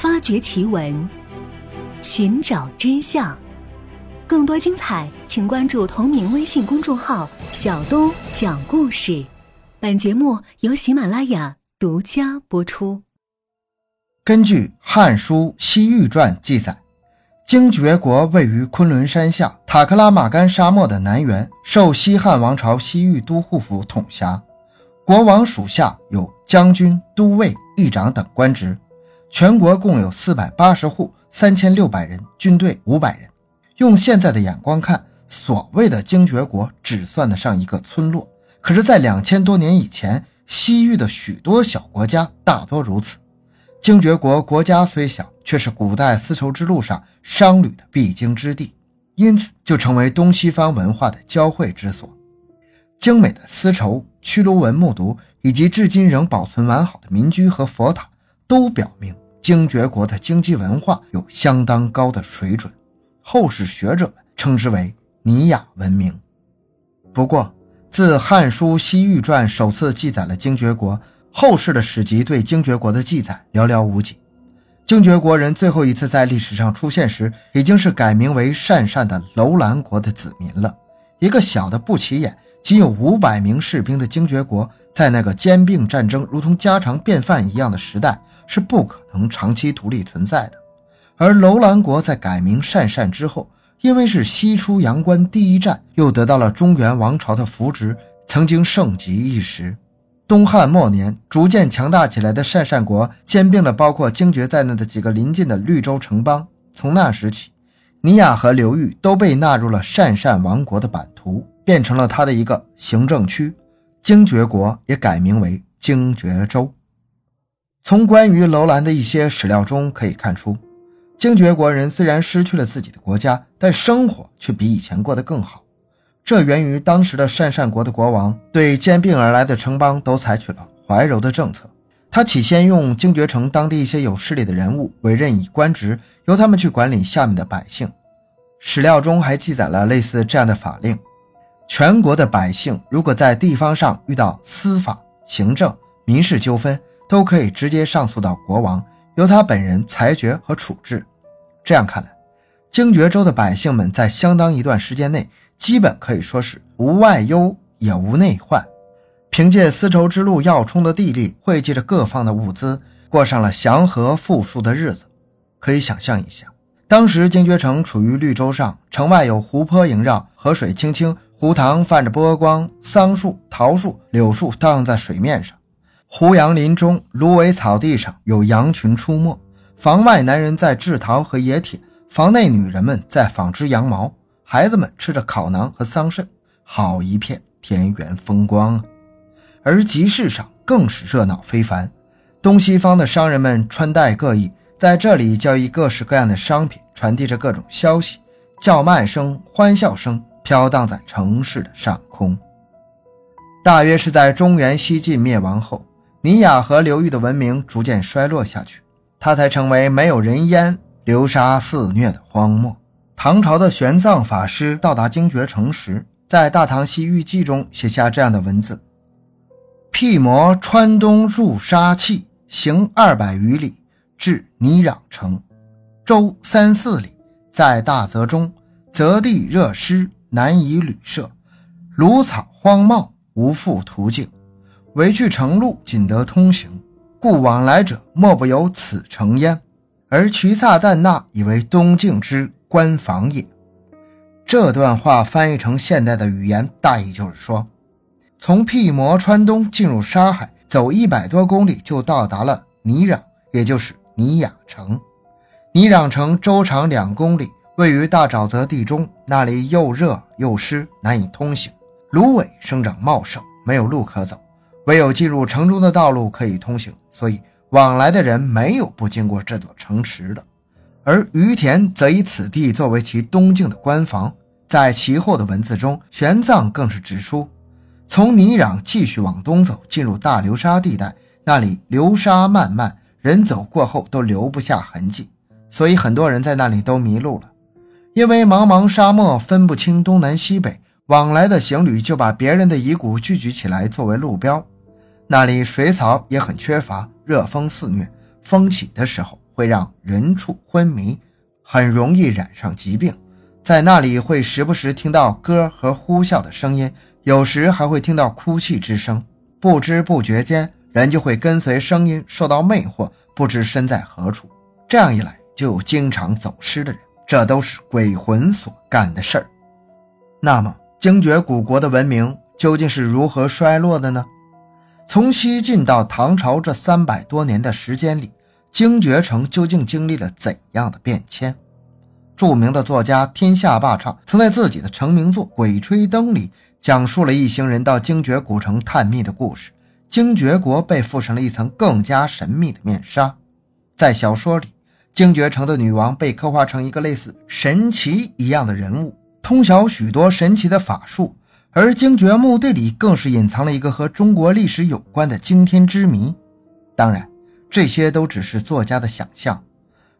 发掘奇闻，寻找真相。更多精彩，请关注同名微信公众号“小东讲故事”。本节目由喜马拉雅独家播出。根据《汉书·西域传》记载，精绝国位于昆仑山下塔克拉玛干沙漠的南缘，受西汉王朝西域都护府统辖。国王属下有将军、都尉、议长等官职，全国共有四百八十户，三千六百人，军队五百人。用现在的眼光看，所谓的精绝国只算得上一个村落。可是，在两千多年以前，西域的许多小国家大多如此。精绝国国家虽小，却是古代丝绸之路上商旅的必经之地，因此就成为东西方文化的交汇之所。精美的丝绸、曲卢文木牍，以及至今仍保存完好的民居和佛塔，都表明精绝国的经济文化有相当高的水准。后世学者们称之为尼雅文明。不过，自《汉书·西域传》首次记载了精绝国，后世的史籍对精绝国的记载寥寥无几。精绝国人最后一次在历史上出现时，已经是改名为鄯善的楼兰国的子民了。一个小的不起眼。仅有五百名士兵的精绝国，在那个兼并战争如同家常便饭一样的时代，是不可能长期独立存在的。而楼兰国在改名鄯善之后，因为是西出阳关第一站，又得到了中原王朝的扶植，曾经盛极一时。东汉末年，逐渐强大起来的鄯善国兼并了包括精绝在内的几个邻近的绿洲城邦。从那时起，尼雅和流域都被纳入了鄯善王国的版图。变成了他的一个行政区，精绝国也改名为精绝州。从关于楼兰的一些史料中可以看出，精绝国人虽然失去了自己的国家，但生活却比以前过得更好。这源于当时的鄯善国的国王对兼并而来的城邦都采取了怀柔的政策。他起先用精绝城当地一些有势力的人物委任以官职，由他们去管理下面的百姓。史料中还记载了类似这样的法令。全国的百姓如果在地方上遇到司法、行政、民事纠纷，都可以直接上诉到国王，由他本人裁决和处置。这样看来，精绝州的百姓们在相当一段时间内，基本可以说是无外忧也无内患，凭借丝绸之路要冲的地利，汇集着各方的物资，过上了祥和富庶的日子。可以想象一下，当时精绝城处于绿洲上，城外有湖泊萦绕，河水清清。湖塘泛着波光，桑树、桃树、柳树荡在水面上。胡杨林中，芦苇草地上有羊群出没。房外男人在制桃和冶铁，房内女人们在纺织羊毛。孩子们吃着烤馕和桑葚，好一片田园风光啊！而集市上更是热闹非凡，东西方的商人们穿戴各异，在这里交易各式各样的商品，传递着各种消息，叫卖声、欢笑声。飘荡在城市的上空。大约是在中原西晋灭亡后，尼雅河流域的文明逐渐衰落下去，它才成为没有人烟、流沙肆虐的荒漠。唐朝的玄奘法师到达精绝城时，在《大唐西域记》中写下这样的文字：“辟魔川东入沙碛，行二百余里，至尼壤城，周三四里，在大泽中，泽地热湿。”难以旅舍，芦草荒茂，无复途径。唯去城路，仅得通行，故往来者莫不有此城焉。而瞿萨旦那以为东境之官房也。这段话翻译成现代的语言，大意就是说，从辟摩川东进入沙海，走一百多公里就到达了尼壤，也就是尼雅城。尼壤城周长两公里。位于大沼泽地中，那里又热又湿，难以通行。芦苇生长茂盛，没有路可走，唯有进入城中的道路可以通行。所以往来的人没有不经过这座城池的。而于田则以此地作为其东境的官房。在其后的文字中，玄奘更是指出，从泥壤继续往东走，进入大流沙地带，那里流沙漫漫，人走过后都留不下痕迹，所以很多人在那里都迷路了。因为茫茫沙漠分不清东南西北，往来的行旅就把别人的遗骨聚集起来作为路标。那里水草也很缺乏，热风肆虐，风起的时候会让人畜昏迷，很容易染上疾病。在那里会时不时听到歌和呼啸的声音，有时还会听到哭泣之声。不知不觉间，人就会跟随声音受到魅惑，不知身在何处。这样一来，就有经常走失的人，这都是鬼魂所干的事儿。那么，精绝古国的文明究竟是如何衰落的呢？从西晋到唐朝这三百多年的时间里，精绝城究竟经历了怎样的变迁？著名的作家天下霸唱曾在自己的成名作《鬼吹灯》里讲述了一行人到精绝古城探秘的故事。精绝国被附上了一层更加神秘的面纱。在小说里，精绝城的女王被刻画成一个类似神奇一样的人物，通晓许多神奇的法术。而精绝墓地里更是隐藏了一个和中国历史有关的惊天之谜。当然，这些都只是作家的想象。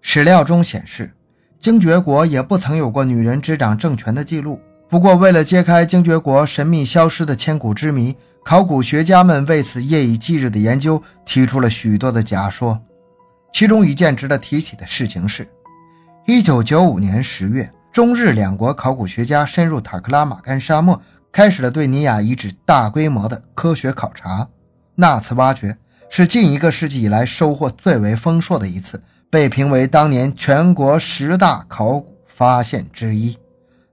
史料中显示。精绝国也不曾有过女人执掌政权的记录。不过，为了揭开精绝国神秘消失的千古之谜，考古学家们为此夜以继日的研究，提出了许多的假说。其中一件值得提起的事情是，1995年10月，中日两国考古学家深入塔克拉玛干沙漠，开始了对尼雅遗址大规模的科学考察。那次挖掘是近一个世纪以来收获最为丰硕的一次。被评为当年全国十大考古发现之一，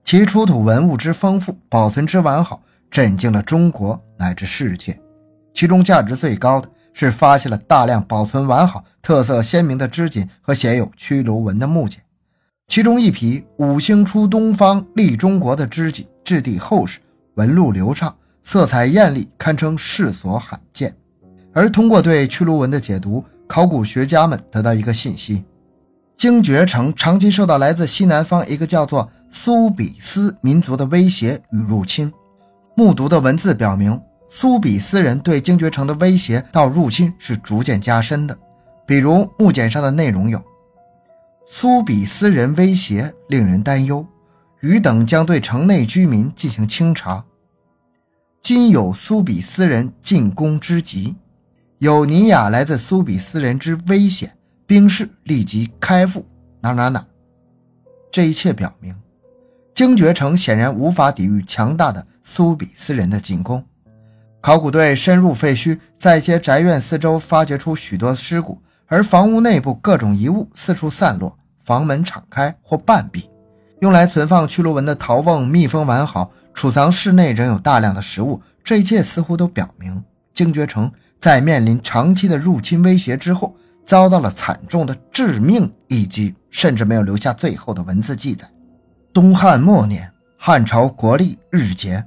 其出土文物之丰富，保存之完好，震惊了中国乃至世界。其中价值最高的是发现了大量保存完好、特色鲜明的织锦和写有驱卢纹的木简，其中一匹“五星出东方，立中国”的织锦质地厚实，纹路流畅，色彩艳丽，堪称世所罕见。而通过对驱卢纹的解读，考古学家们得到一个信息：精绝城长期受到来自西南方一个叫做苏比斯民族的威胁与入侵。目睹的文字表明，苏比斯人对精绝城的威胁到入侵是逐渐加深的。比如木简上的内容有：“苏比斯人威胁令人担忧，余等将对城内居民进行清查。今有苏比斯人进攻之急。”有尼亚来自苏比斯人之危险，兵士立即开赴哪哪哪。这一切表明，精绝城显然无法抵御强大的苏比斯人的进攻。考古队深入废墟，在一些宅院四周发掘出许多尸骨，而房屋内部各种遗物四处散落，房门敞开或半闭。用来存放屈卢文的陶瓮密封完好，储藏室内仍有大量的食物。这一切似乎都表明精绝城。在面临长期的入侵威胁之后，遭到了惨重的致命一击，甚至没有留下最后的文字记载。东汉末年，汉朝国力日竭，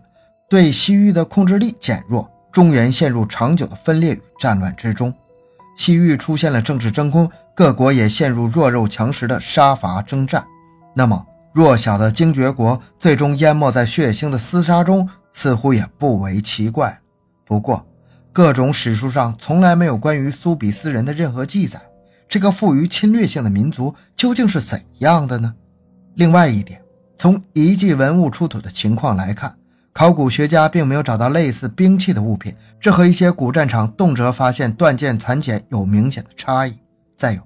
对西域的控制力减弱，中原陷入长久的分裂与战乱之中。西域出现了政治真空，各国也陷入弱肉强食的杀伐征战。那么，弱小的精绝国最终淹没在血腥的厮杀中，似乎也不为奇怪。不过，各种史书上从来没有关于苏比斯人的任何记载，这个富于侵略性的民族究竟是怎样的呢？另外一点，从遗迹文物出土的情况来看，考古学家并没有找到类似兵器的物品，这和一些古战场动辄发现断剑残简有明显的差异。再有，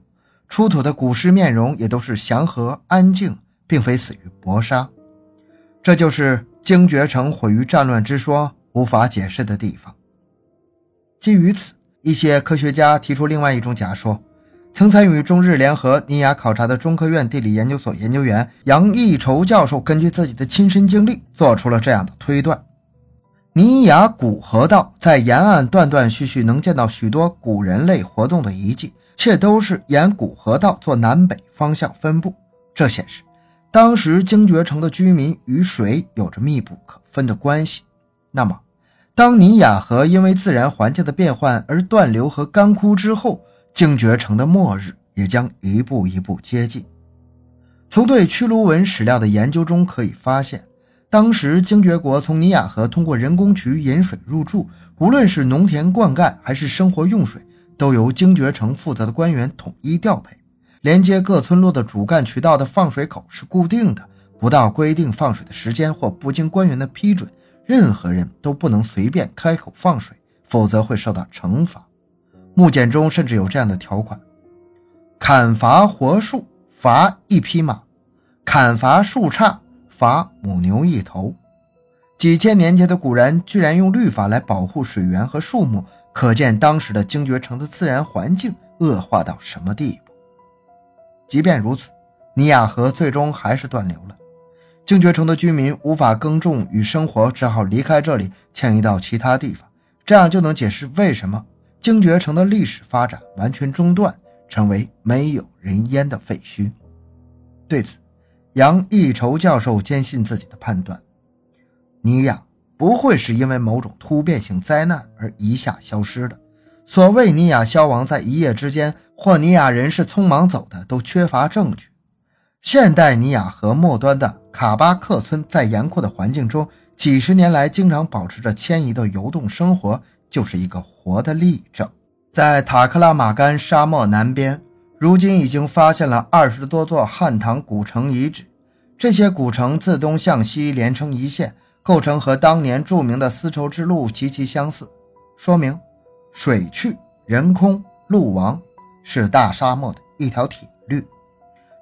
出土的古尸面容也都是祥和安静，并非死于搏杀，这就是精绝城毁于战乱之说无法解释的地方。基于此，一些科学家提出另外一种假说。曾参与中日联合尼亚考察的中科院地理研究所研究员杨义筹教授，根据自己的亲身经历，做出了这样的推断：尼亚古河道在沿岸断断续续能见到许多古人类活动的遗迹，且都是沿古河道做南北方向分布。这显示，当时精绝城的居民与水有着密不可分的关系。那么，当尼亚河因为自然环境的变换而断流和干枯之后，精绝城的末日也将一步一步接近。从对屈卢文史料的研究中可以发现，当时精绝国从尼亚河通过人工渠引水入住，无论是农田灌溉还是生活用水，都由精绝城负责的官员统一调配。连接各村落的主干渠道的放水口是固定的，不到规定放水的时间或不经官员的批准。任何人都不能随便开口放水，否则会受到惩罚。木简中甚至有这样的条款：砍伐活树罚一匹马，砍伐树杈罚母牛一头。几千年前的古人居然用律法来保护水源和树木，可见当时的精绝城的自然环境恶化到什么地步。即便如此，尼亚河最终还是断流了，精绝城的居民无法耕种与生活，只好离开这里，迁移到其他地方。这样就能解释为什么精绝城的历史发展完全中断，成为没有人烟的废墟。对此，杨一筹教授坚信自己的判断。尼亚不会是因为某种突变性灾难而一下消失的。所谓尼亚消亡在一夜之间，或尼亚人是匆忙走的，都缺乏证据。现代尼亚河末端的卡巴克村，在严酷的环境中，几十年来经常保持着迁移的游动生活，就是一个活的例证。在塔克拉玛干沙漠南边，如今已经发现了二十多座汉唐古城遗址，这些古城自东向西连成一线。构成和当年著名的丝绸之路极其相似，说明水去人空路亡是大沙漠的一条铁律。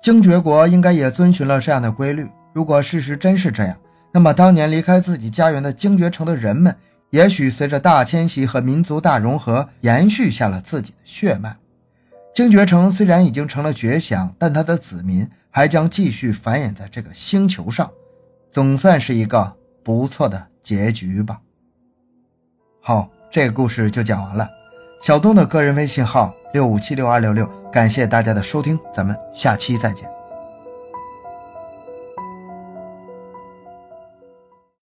精绝国应该也遵循了这样的规律。如果事实真是这样，那么当年离开自己家园的精绝城的人们，也许随着大迁徙和民族大融合，延续下了自己的血脉。精绝城虽然已经成了绝响，但它的子民还将继续繁衍在这个星球上，总算是一个。不错的结局吧。好，这个故事就讲完了。小东的个人微信号六五七六二六六，感谢大家的收听，咱们下期再见。